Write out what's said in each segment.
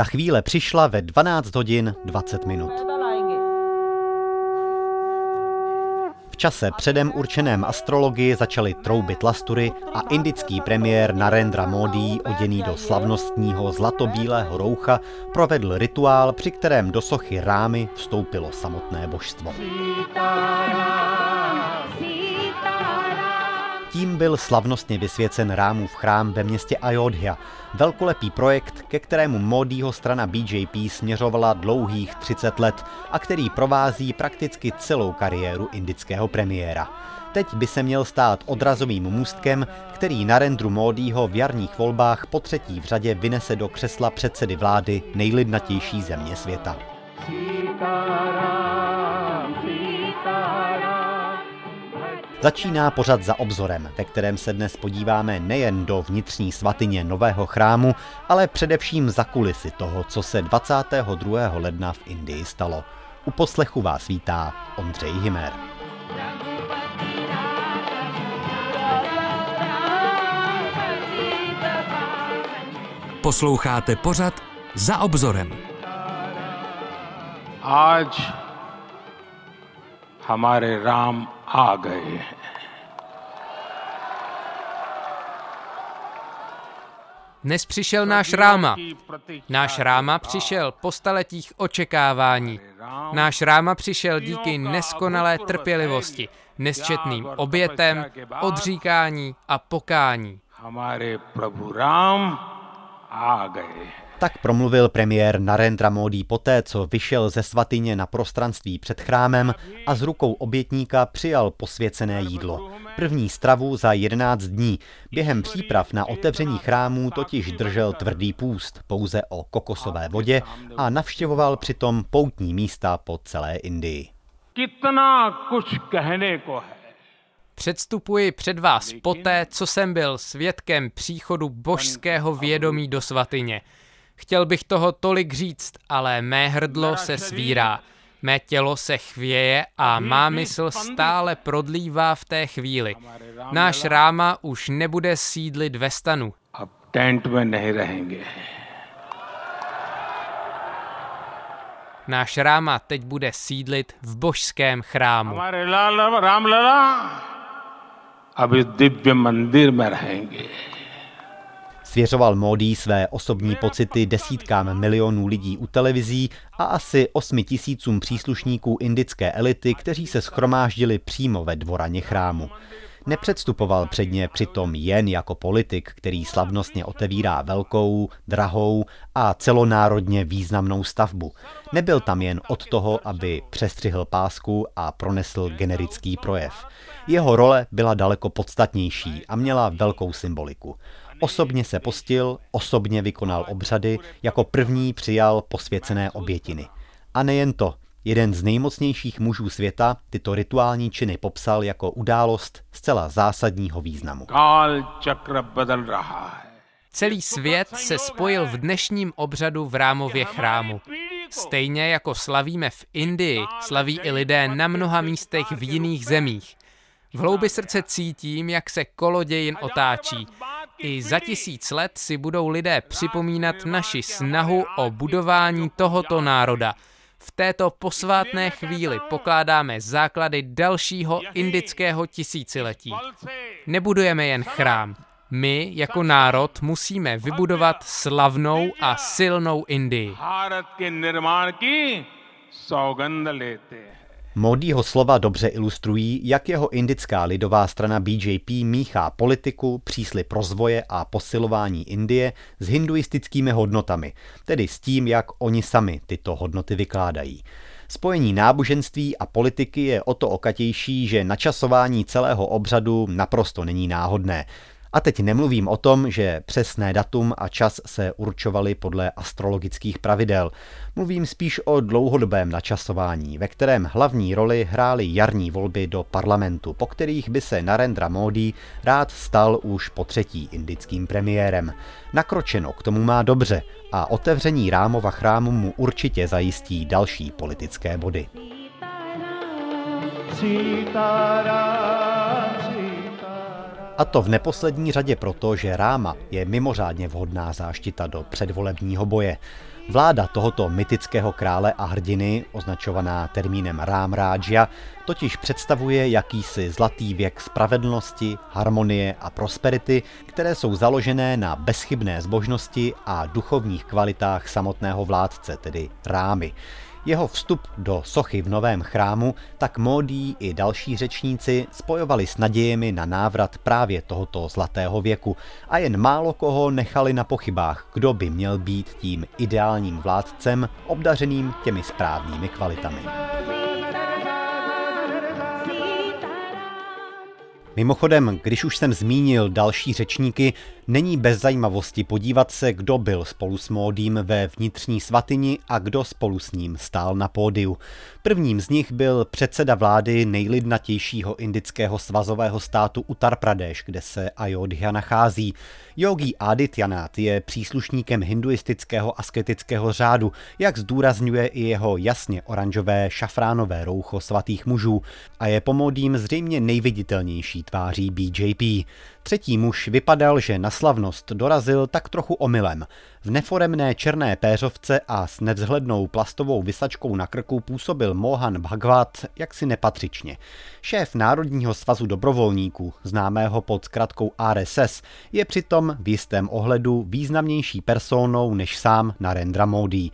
Ta chvíle přišla ve 12 hodin 20 minut. V čase předem určeném astrologii začaly troubit lastury a indický premiér Narendra Modi, oděný do slavnostního zlatobílého roucha, provedl rituál, při kterém do sochy rámy vstoupilo samotné božstvo. Tím byl slavnostně vysvěcen Rámův chrám ve městě Ayodhya, velkolepý projekt, ke kterému Modího strana BJP směřovala dlouhých 30 let a který provází prakticky celou kariéru indického premiéra. Teď by se měl stát odrazovým můstkem, který Narendru Modího v jarních volbách po třetí v řadě vynese do křesla předsedy vlády nejlidnatější země světa. Začíná pořad za obzorem, ve kterém se dnes podíváme nejen do vnitřní svatyně nového chrámu, ale především za kulisy toho, co se 22. ledna v Indii stalo. U poslechu vás vítá Ondřej Himer. Posloucháte pořad za obzorem. आज हमारे राम आ गए हैं Dnes přišel náš Ráma. Náš Ráma přišel po staletích očekávání. Náš Ráma přišel díky neskonalé trpělivosti, nesčetným obětem, odříkání a pokání. हमारे प्रभु राम आ गए हैं tak promluvil premiér Narendra Modi poté, co vyšel ze svatyně na prostranství před chrámem a s rukou obětníka přijal posvěcené jídlo. První stravu za 11 dní. Během příprav na otevření chrámů totiž držel tvrdý půst pouze o kokosové vodě a navštěvoval přitom poutní místa po celé Indii. Předstupuji před vás poté, co jsem byl svědkem příchodu božského vědomí do svatyně. Chtěl bych toho tolik říct, ale mé hrdlo se svírá. Mé tělo se chvěje a má mysl stále prodlívá v té chvíli. Náš ráma už nebude sídlit ve stanu. अब टेंट में नहीं रहेंगे Náš ráma teď bude sídlit v božském chrámu. हमारे लाल राम लला अब इस दिव्य मंदिर में रहेंगे Svěřoval Modi své osobní pocity desítkám milionů lidí u televizí a asi osmi tisícům příslušníků indické elity, kteří se schromáždili přímo ve dvoraně chrámu. Nepředstupoval před ně přitom jen jako politik, který slavnostně otevírá velkou, drahou a celonárodně významnou stavbu. Nebyl tam jen od toho, aby přestřihl pásku a pronesl generický projev. Jeho role byla daleko podstatnější a měla velkou symboliku. Osobně se postil, osobně vykonal obřady, jako první přijal posvěcené obětiny. A nejen to, jeden z nejmocnějších mužů světa tyto rituální činy popsal jako událost zcela zásadního významu. Celý svět se spojil v dnešním obřadu v rámově chrámu. Stejně jako slavíme v Indii, slaví i lidé na mnoha místech v jiných zemích. V hloubi srdce cítím, jak se kolo dějin otáčí i za tisíc let si budou lidé připomínat naši snahu o budování tohoto národa. V této posvátné chvíli pokládáme základy dalšího indického tisíciletí. Nebudujeme jen chrám. My, jako národ, musíme vybudovat slavnou a silnou Indii. Modýho slova dobře ilustrují, jak jeho indická lidová strana BJP míchá politiku, přísly rozvoje a posilování Indie s hinduistickými hodnotami, tedy s tím, jak oni sami tyto hodnoty vykládají. Spojení náboženství a politiky je o to okatější, že načasování celého obřadu naprosto není náhodné. A teď nemluvím o tom, že přesné datum a čas se určovaly podle astrologických pravidel. Mluvím spíš o dlouhodobém načasování, ve kterém hlavní roli hrály jarní volby do parlamentu, po kterých by se Narendra Modi rád stal už po třetí indickým premiérem. Nakročeno k tomu má dobře a otevření Rámova chrámu mu určitě zajistí další politické body. A to v neposlední řadě proto, že Ráma je mimořádně vhodná záštita do předvolebního boje. Vláda tohoto mytického krále a hrdiny, označovaná termínem Rám Ráджia, totiž představuje jakýsi zlatý věk spravedlnosti, harmonie a prosperity, které jsou založené na bezchybné zbožnosti a duchovních kvalitách samotného vládce, tedy Rámy. Jeho vstup do sochy v novém chrámu tak módí i další řečníci spojovali s nadějemi na návrat právě tohoto zlatého věku a jen málo koho nechali na pochybách, kdo by měl být tím ideálním vládcem obdařeným těmi správnými kvalitami. Mimochodem, když už jsem zmínil další řečníky, není bez zajímavosti podívat se, kdo byl spolu s Módím ve vnitřní svatyni a kdo spolu s ním stál na pódiu. Prvním z nich byl předseda vlády nejlidnatějšího indického svazového státu Uttar Pradesh, kde se Ayodhya nachází. Yogi Adityanath je příslušníkem hinduistického asketického řádu, jak zdůrazňuje i jeho jasně oranžové šafránové roucho svatých mužů a je pomodím zřejmě nejviditelnější tváří BJP. Třetí muž vypadal, že na slavnost dorazil tak trochu omylem. V neforemné černé péřovce a s nevzhlednou plastovou vysačkou na krku působil Mohan Bhagvat jaksi nepatřičně. Šéf Národního svazu dobrovolníků, známého pod zkratkou RSS, je přitom v jistém ohledu významnější personou než sám Narendra Modi.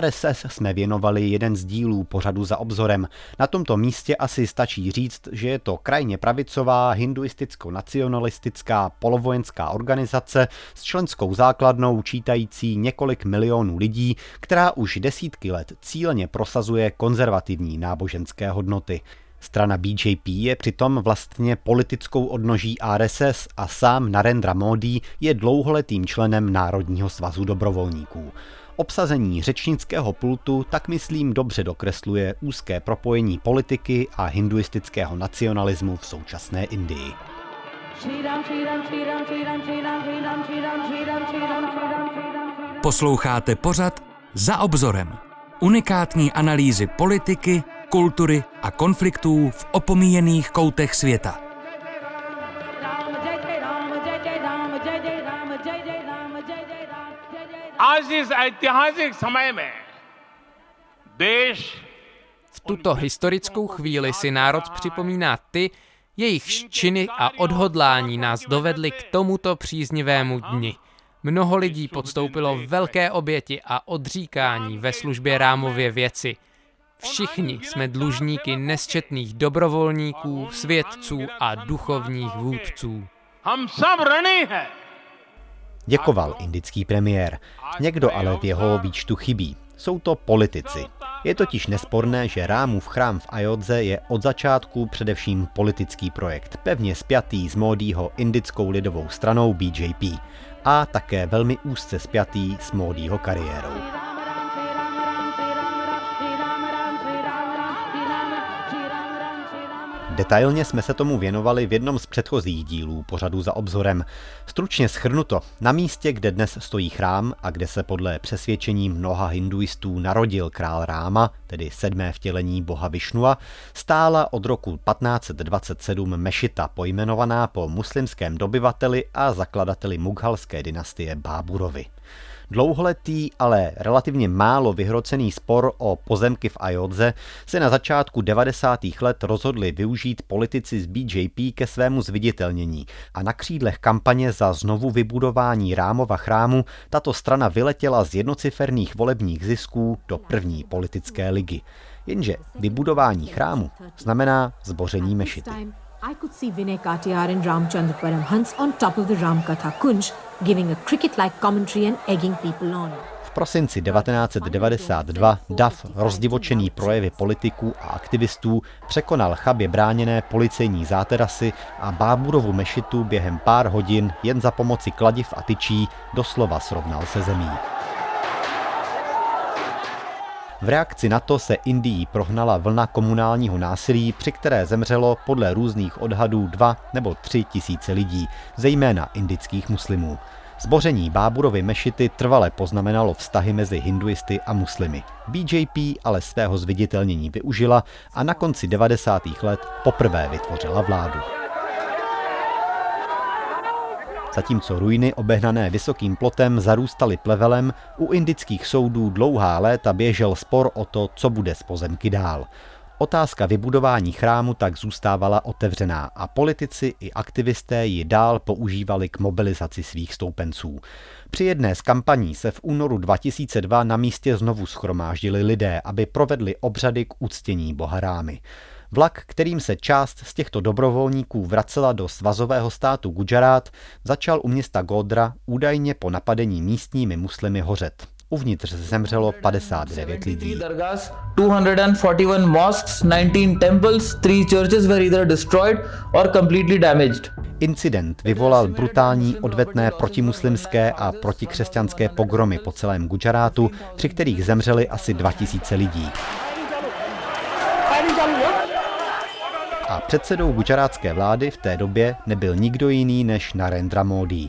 RSS jsme věnovali jeden z dílů pořadu za obzorem. Na tomto místě asi stačí říct, že je to krajně pravicová hinduisticko-nacionalistická polovojenská organizace s členskou základnou čítající několik milionů lidí, která už desítky let cíleně prosazuje konzervativní náboženské hodnoty. Strana BJP je přitom vlastně politickou odnoží RSS a sám Narendra Modi je dlouholetým členem Národního svazu dobrovolníků. Obsazení řečnického pultu tak myslím dobře dokresluje úzké propojení politiky a hinduistického nacionalismu v současné Indii. Posloucháte pořad Za obzorem. Unikátní analýzy politiky, kultury a konfliktů v opomíjených koutech světa. आज इस ऐतिहासिक समय में देश v tuto historickou chvíli si národ připomíná ty, jejich činy a odhodlání nás dovedly k tomuto příznivému dni. Mnoho lidí podstoupilo velké oběti a odříkání ve službě rámově věci. Všichni jsme dlužníky nesčetných dobrovolníků, svědců a duchovních vůdců. हम सब ऋणी हैं Děkoval indický premiér. Někdo ale v jeho výčtu chybí. Jsou to politici. Je totiž nesporné, že Rámův chrám v Ajodze je od začátku především politický projekt, pevně spjatý s Módího indickou lidovou stranou BJP a také velmi úzce spjatý s Módího kariérou. Detailně jsme se tomu věnovali v jednom z předchozích dílů pořadu za obzorem. Stručně schrnuto, na místě, kde dnes stojí chrám a kde se podle přesvědčení mnoha hinduistů narodil král Ráma, tedy sedmé vtělení boha Višnua, stála od roku 1527 mešita pojmenovaná po muslimském dobyvateli a zakladateli mughalské dynastie Báburovi. Dlouholetý, ale relativně málo vyhrocený spor o pozemky v Ajodze se na začátku 90. let rozhodli využít politici z BJP ke svému zviditelnění a na křídlech kampaně za znovu vybudování Rámova chrámu tato strana vyletěla z jednociferných volebních zisků do první politické ligy. Jenže vybudování chrámu znamená zboření mešity. I could see Vinay Katiyar and Ramchandra Paramhans on top of the Ramkatha Kunj giving a cricket-like commentary and egging people on. V prosinci 1992 DAF rozdivočený projevy politiků a aktivistů překonal chabě bráněné policejní záterasy a Báburovu mešitu během pár hodin jen za pomoci kladiv a tyčí doslova srovnal se zemí. V reakci na to se Indií prohnala vlna komunálního násilí, při které zemřelo podle různých odhadů dva nebo tři tisíce lidí, zejména indických muslimů. Zboření Báburovy mešity trvale poznamenalo vztahy mezi hinduisty a muslimy. BJP ale svého zviditelnění využila a na konci 90. let poprvé vytvořila vládu. Zatímco ruiny obehnané vysokým plotem zarůstaly plevelem, u indických soudů dlouhá léta běžel spor o to, co bude z pozemky dál. Otázka vybudování chrámu tak zůstávala otevřená a politici i aktivisté ji dál používali k mobilizaci svých stoupenců. Při jedné z kampaní se v únoru 2002 na místě znovu schromáždili lidé, aby provedli obřady k uctění boharámy. Vlak, kterým se část z těchto dobrovolníků vracela do svazového státu Gujarat, začal u města Godra údajně po napadení místními muslimy hořet. Uvnitř zemřelo 59 lidí. 241 mosques, 19 temples, 3 churches were either destroyed or completely damaged. Incident vyvolal brutální odvetné protimuslimské a protikřesťanské pogromy po celém Gujarátu, při kterých zemřeli asi 2000 lidí. Předsedou gujarátské vlády v té době nebyl nikdo jiný než Narendra Modi.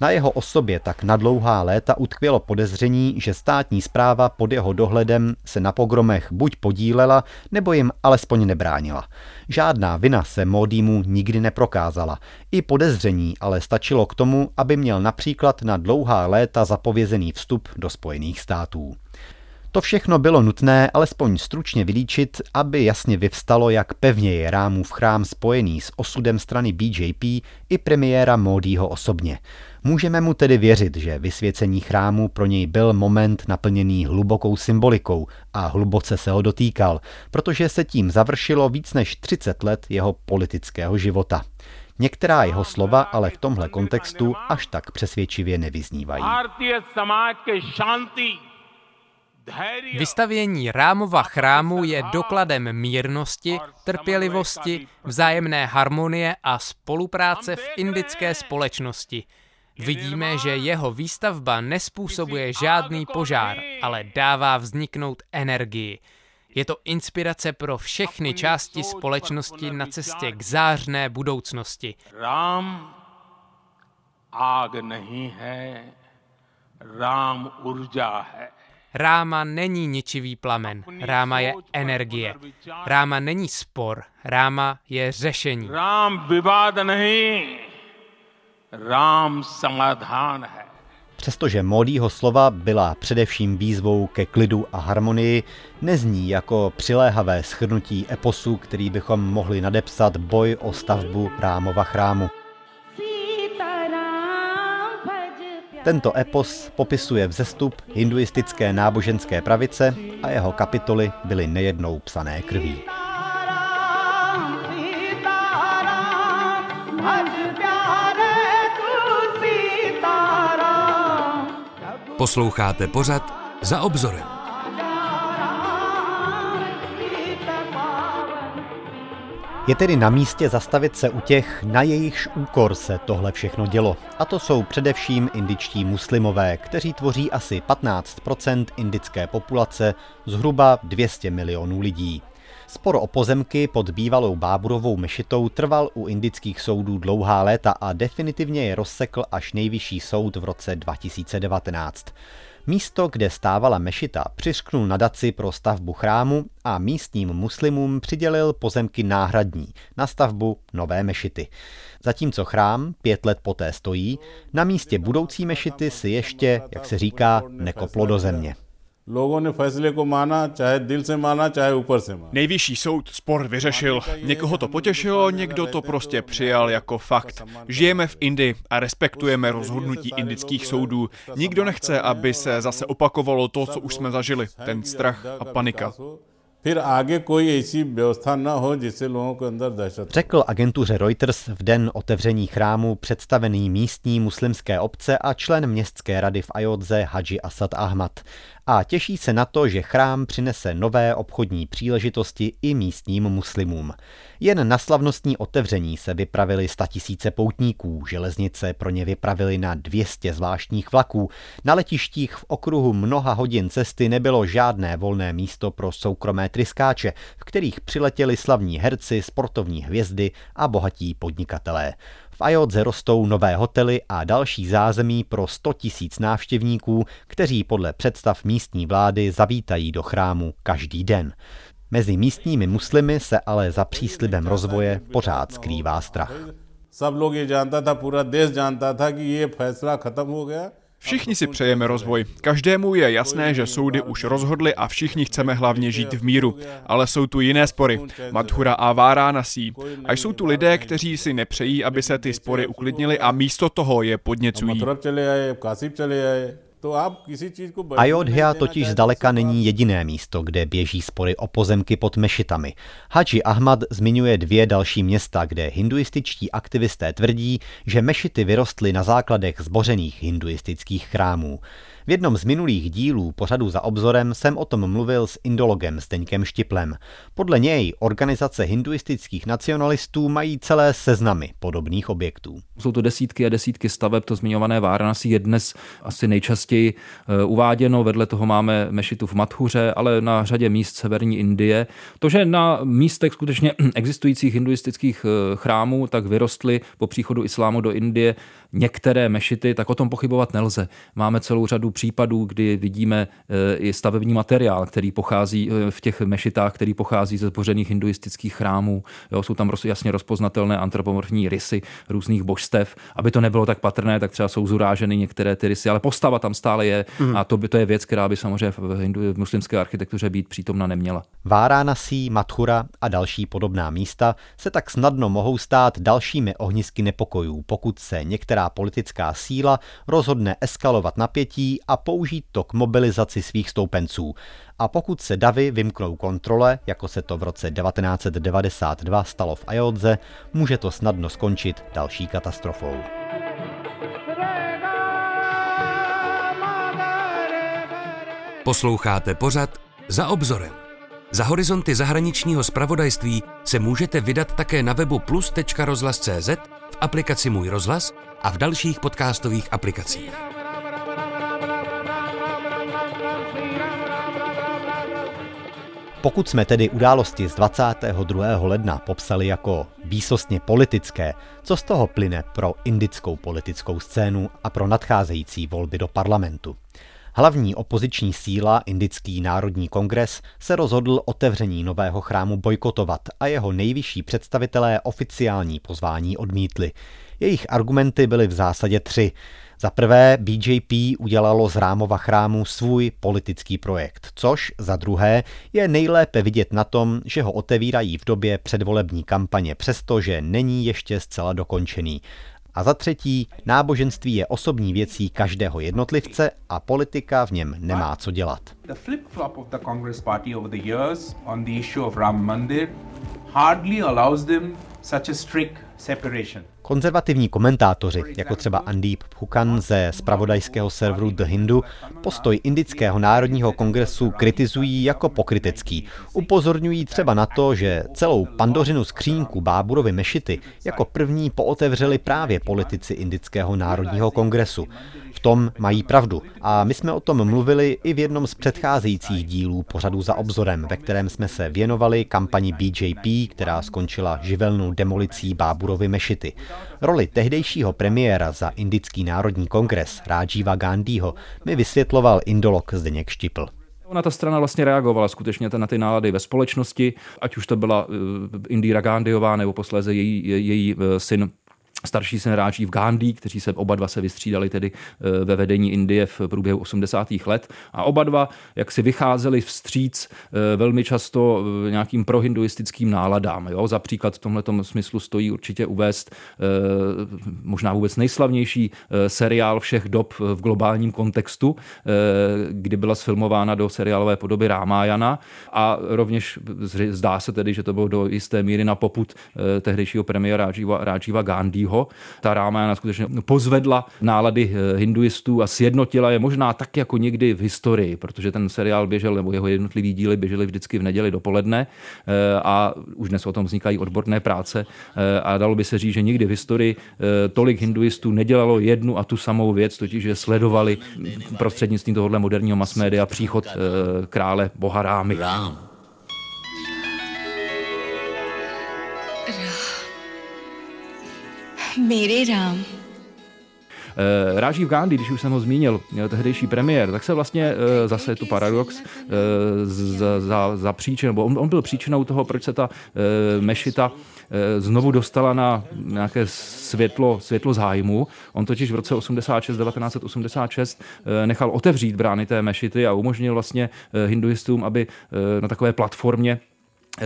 Na jeho osobě tak na dlouhá léta utkvělo podezření, že státní zpráva pod jeho dohledem se na pogromech buď podílela, nebo jim alespoň nebránila. Žádná vina se Módímu nikdy neprokázala. I podezření ale stačilo k tomu, aby měl například na dlouhá léta zapovězený vstup do Spojených států. To všechno bylo nutné alespoň stručně vylíčit, aby jasně vyvstalo, jak pevně je Rámův chrám spojený s osudem strany BJP i premiéra Módího osobně. Můžeme mu tedy věřit, že vysvěcení chrámu pro něj byl moment naplněný hlubokou symbolikou a hluboce se ho dotýkal, protože se tím završilo víc než 30 let jeho politického života. Některá jeho slova ale v tomhle kontextu až tak přesvědčivě nevyznívají. Vystavění Rámova chrámu je dokladem mírnosti, trpělivosti, vzájemné harmonie a spolupráce v indické společnosti. Vidíme, že jeho výstavba nespůsobuje žádný požár, ale dává vzniknout energii. Je to inspirace pro všechny části společnosti na cestě k zářné budoucnosti. Rám ág není है, Rám urja है. Ráma není ničivý plamen, ráma je energie. Ráma není spor, ráma je řešení. Rám vyvád není, rám samadhán je. Přestože Modího slova byla především výzvou ke klidu a harmonii, nezní jako přiléhavé schrnutí eposu, který bychom mohli nadepsat boj o stavbu Rámova chrámu. Tento epos popisuje vzestup hinduistické náboženské pravice a jeho kapitoly byly nejednou psané krví. Posloucháte pořad za obzorem. Je tedy na místě zastavit se u těch, na jejichž úkor se tohle všechno dělo. A to jsou především indičtí muslimové, kteří tvoří asi 15% indické populace, zhruba 200 milionů lidí. Spor o pozemky pod bývalou Báburovou mešitou trval u indických soudů dlouhá léta a definitivně je rozsekl až nejvyšší soud v roce 2019. Místo, kde stávala mešita, přišknul nadaci pro stavbu chrámu a místním muslimům přidělil pozemky náhradní na stavbu nové mešity. Zatímco chrám pět let poté stojí, na místě budoucí mešity si ještě, jak se říká, nekoplo do země. Nejvyšší soud spor vyřešil. Někoho to potěšilo, někdo to prostě přijal jako fakt. Žijeme v Indii a respektujeme rozhodnutí indických soudů. Nikdo nechce, aby se zase opakovalo to, co už jsme zažili, ten strach a panika. Řekl agentuře Reuters v den otevření chrámu představený místní muslimské obce a člen městské rady v Ajodze Haji Asad Ahmad. A těší se na to, že chrám přinese nové obchodní příležitosti i místním muslimům. Jen na slavnostní otevření se vypravili statisíce poutníků, železnice pro ně vypravili na 200 zvláštních vlaků, na letištích v okruhu mnoha hodin cesty nebylo žádné volné místo pro soukromé tryskáče, v kterých přiletěli slavní herci, sportovní hvězdy a bohatí podnikatelé. V Ajodze rostou nové hotely a další zázemí pro 100 tisíc návštěvníků, kteří podle představ místní vlády zavítají do chrámu každý den. Mezi místními muslimy se ale za příslibem rozvoje pořád skrývá strach. सब लोग ये जानता था पूरा देश जानता था कि ये फैसला खत्म हो गया Všichni si přejeme rozvoj. Každému je jasné, že soudy už rozhodly a všichni chceme hlavně žít v míru. Ale jsou tu jiné spory. Madhura a Váranasí. A jsou tu lidé, kteří si nepřejí, aby se ty spory uklidnily a místo toho je podněcují. Ayodhya totiž zdaleka není jediné místo, kde běží spory o pozemky pod mešitami. Haji Ahmad zmiňuje dvě další města, kde hinduističtí aktivisté tvrdí, že mešity vyrostly na základech zbořených hinduistických chrámů. V jednom z minulých dílů pořadu za obzorem jsem o tom mluvil s indologem Zdeňkem Štiplem. Podle něj organizace hinduistických nacionalistů mají celé seznamy podobných objektů. Jsou to desítky a desítky staveb, to zmiňované Váranasi je dnes asi nejčastěji eh, uváděno. Vedle toho máme mešitu v Mathuře, ale na řadě míst severní Indie. To, že na místech skutečně existujících hinduistických eh, chrámů tak vyrostly po příchodu islámu do Indie některé mešity, tak o tom pochybovat nelze. Máme celou řadu případů, kdy vidíme eh, i stavební materiál, který pochází eh, v těch mešitách, který pochází ze zbořených hinduistických chrámů. Jo, jsou tam jasně rozpoznatelné antropomorfní rysy různých božstev. Aby to nebylo tak patrné, tak třeba jsou zuráženy některé ty rysy, ale postava tam stále je mm. a to, by, to je věc, která by samozřejmě v, hindu, v muslimské architektuře být přítomna neměla. Váranasí, Mathura a další podobná místa se tak snadno mohou stát dalšími ohnisky nepokojů, pokud se některá politická síla rozhodne eskalovat napětí a použít to k mobilizaci svých stoupenců. A pokud se davy vymknou kontrole, jako se to v roce 1992 stalo v Ajodze, může to snadno skončit další katastrofou. Posloucháte pořad za obzorem. Za horizonty zahraničního spravodajství se můžete vydat také na webu plus.rozhlas.cz, v aplikaci Můj rozhlas a v dalších podcastových aplikacích. Pokud jsme tedy události z 22. ledna popsali jako výsostně politické, co z toho plyne pro indickou politickou scénu a pro nadcházející volby do parlamentu? Hlavní opoziční síla, Indický národní kongres, se rozhodl otevření nového chrámu bojkotovat a jeho nejvyšší představitelé oficiální pozvání odmítli. Jejich argumenty byly v zásadě tři. Za prvé BJP udělalo z Rámova chrámu svůj politický projekt, což za druhé je nejlépe vidět na tom, že ho otevírají v době předvolební kampaně, přestože není ještě zcela dokončený. A za třetí, náboženství je osobní věcí každého jednotlivce a politika v něm nemá co dělat. hardly allows them such a strict. Konzervativní komentátoři, jako třeba Andeep Phukan ze spravodajského serveru The Hindu, postoj Indického národního kongresu kritizují jako pokrytecký. Upozorňují třeba na to, že celou pandořinu skřínku Báburovy mešity jako první pootevřeli právě politici Indického národního kongresu tom mají pravdu. A my jsme o tom mluvili i v jednom z předcházejících dílů pořadu za obzorem, ve kterém jsme se věnovali kampani BJP, která skončila živelnou demolicí Báburovy mešity. Roli tehdejšího premiéra za Indický národní kongres Rájiva Gandhiho mi vysvětloval indolog Zdeněk Štipl. Ona ta strana vlastně reagovala skutečně na ty nálady ve společnosti, ať už to byla uh, Indira Gandhiová nebo posléze její, její uh, syn starší syn Rážív Gandhi, kteří se oba dva se vystřídali tedy eh, ve vedení Indie v průběhu 80. let. A oba dva, jak si vycházeli vstříc eh, velmi často eh, nějakým prohinduistickým náladám. Jo? Za příklad v tomto smyslu stojí určitě uvést možná vůbec nejslavnější seriál všech dob v globálním kontextu, kdy byla sfilmována do seriálové podoby Rámájana a rovněž zdá se tedy, že to bylo do jisté míry na poput tehdejšího premiéra Rájiva Gandhiho, ho. Ta Rámájana skutečně pozvedla nálady eh, hinduistů a sjednotila je možná tak jako někdy v historii, protože ten seriál běžel, nebo jeho jednotlivý díly běžely vždycky v neděli dopoledne eh, a už dnes o tom vznikají odborné práce eh, a dalo by se říct, že nikdy v historii tolik hinduistů nedělalo jednu a tu samou věc, totiž že sledovali prostřednictvím tohohle moderního mass media příchod krále boha Rámy. Rám. मेरे Ram Rážív Gandhi, když už jsem ho zmínil, tehdejší premiér, tak se vlastně zase je tu paradox za, za, za příčinu, nebo on, on byl příčinou toho, proč se ta mešita znovu dostala na nějaké světlo, světlo zájmu. On totiž v roce 86, 1986 nechal otevřít brány té mešity a umožnil vlastně hinduistům, aby na takové platformě Eh,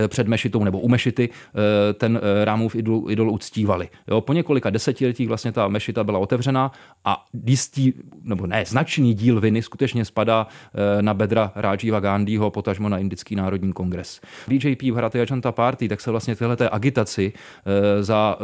před mešitou nebo u mešity eh, ten eh, rámův idol, idol uctívali. Jo, po několika desetiletích vlastně ta mešita byla otevřena a jistý, nebo ne, značný díl viny skutečně spadá na bedra Rajiva Gandhiho, potažmo na Indický národní kongres. BJP v Bharatiya Janata Party, tak se vlastně téhleté agitaci za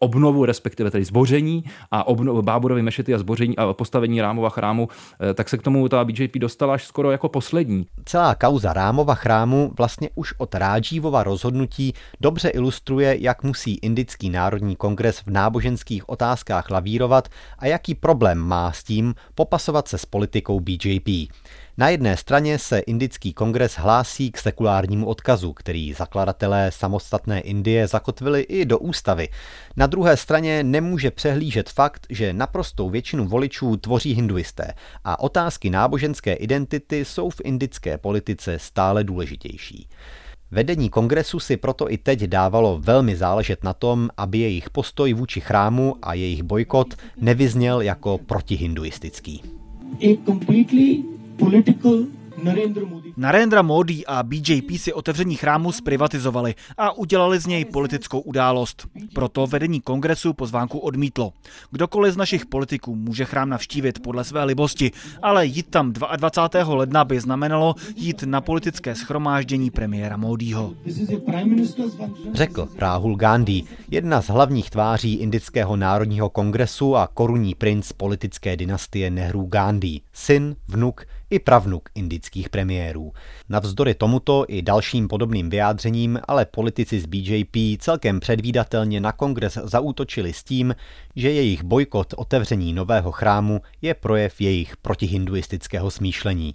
obnovu, respektive tedy zboření a obnovu Báburovy mešity a zboření a postavení Rámova chrámu, eh, tak se k tomu ta BJP dostala až skoro jako poslední. Celá kauza Rámova chrámu vlastně už od Rádžívova rozhodnutí dobře ilustruje, jak musí Indický národní kongres v náboženských otázkách lavírovat a jaký problém má s tím popasovat se s politikou BJP. Na jedné straně se Indický kongres hlásí k sekulárnímu odkazu, který zakladatelé samostatné Indie zakotvili i do ústavy. Na druhé straně nemůže přehlížet fakt, že naprostou většinu voličů tvoří hinduisté a otázky náboženské identity jsou v indické politice stále důležitější. Vedení kongresu si proto i teď dávalo velmi záležet na tom, aby jejich postoj vůči chrámu a jejich bojkot nevyzněl jako protihinduistický. Narendra Modi a BJP si otevření chrámu zprivatizovali a udělali z něj politickou událost. Proto vedení kongresu pozvánku odmítlo. Kdokoliv z našich politiků může chrám navštívit podle své libosti, ale jít tam 22. ledna by znamenalo jít na politické schromáždění premiéra Modiho. Řekl Rahul Gandhi, jedna z hlavních tváří Indického národního kongresu a korunní princ politické dynastie Nehru Gandhi, syn, vnuk i pravnuk indických premiérů. Navzdory tomuto i dalším podobným vyjádřením ale politici z BJP celkem předvídatelně na kongres zaútočili s tím, že jejich bojkot otevření nového chrámu je projev jejich protihinduistického smýšlení.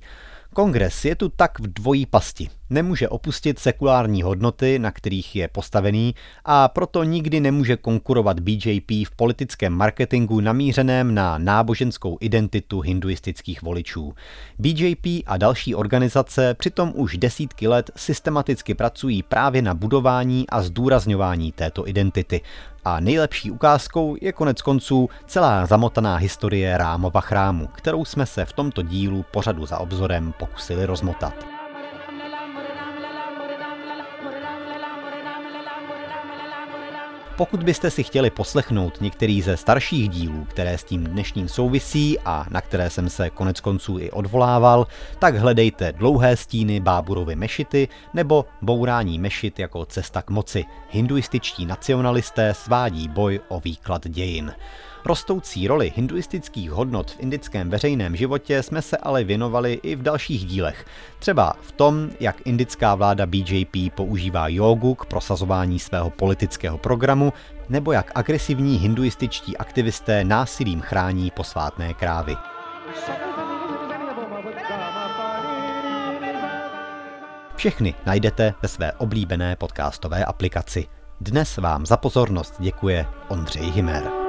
Kongres je tu tak v dvojí pasti. Nemůže opustit sekulární hodnoty, na kterých je postavený a proto nikdy nemůže konkurovat BJP v politickém marketingu namířeném na náboženskou identitu hinduistických voličů. BJP a další organizace přitom už desítky let systematicky pracují právě na budování a zdůrazňování této identity. A nejlepší ukázkou je konec konců celá zamotaná historie Rámova chrámu, kterou jsme se v tomto dílu pořadu za obzorem pokusili rozmotat. Pokud byste si chtěli poslechnout některý ze starších dílů, které s tím dnešním souvisí a na které jsem se konec konců i odvolával, tak hledejte Dlouhé stíny Báburovy mešity nebo Bourání mešit jako cesta k moci. Hinduističtí nacionalisté svádí boj o výklad dějin. Rostoucí roli hinduistických hodnot v indickém veřejném životě jsme se ale věnovali i v dalších dílech. Třeba v tom, jak indická vláda BJP používá jogu k prosazování svého politického programu, nebo jak agresivní hinduističtí aktivisté násilím chrání posvátné krávy. Všechny najdete ve své oblíbené podcastové aplikaci. Dnes vám za pozornost děkuje Ondřej Himer.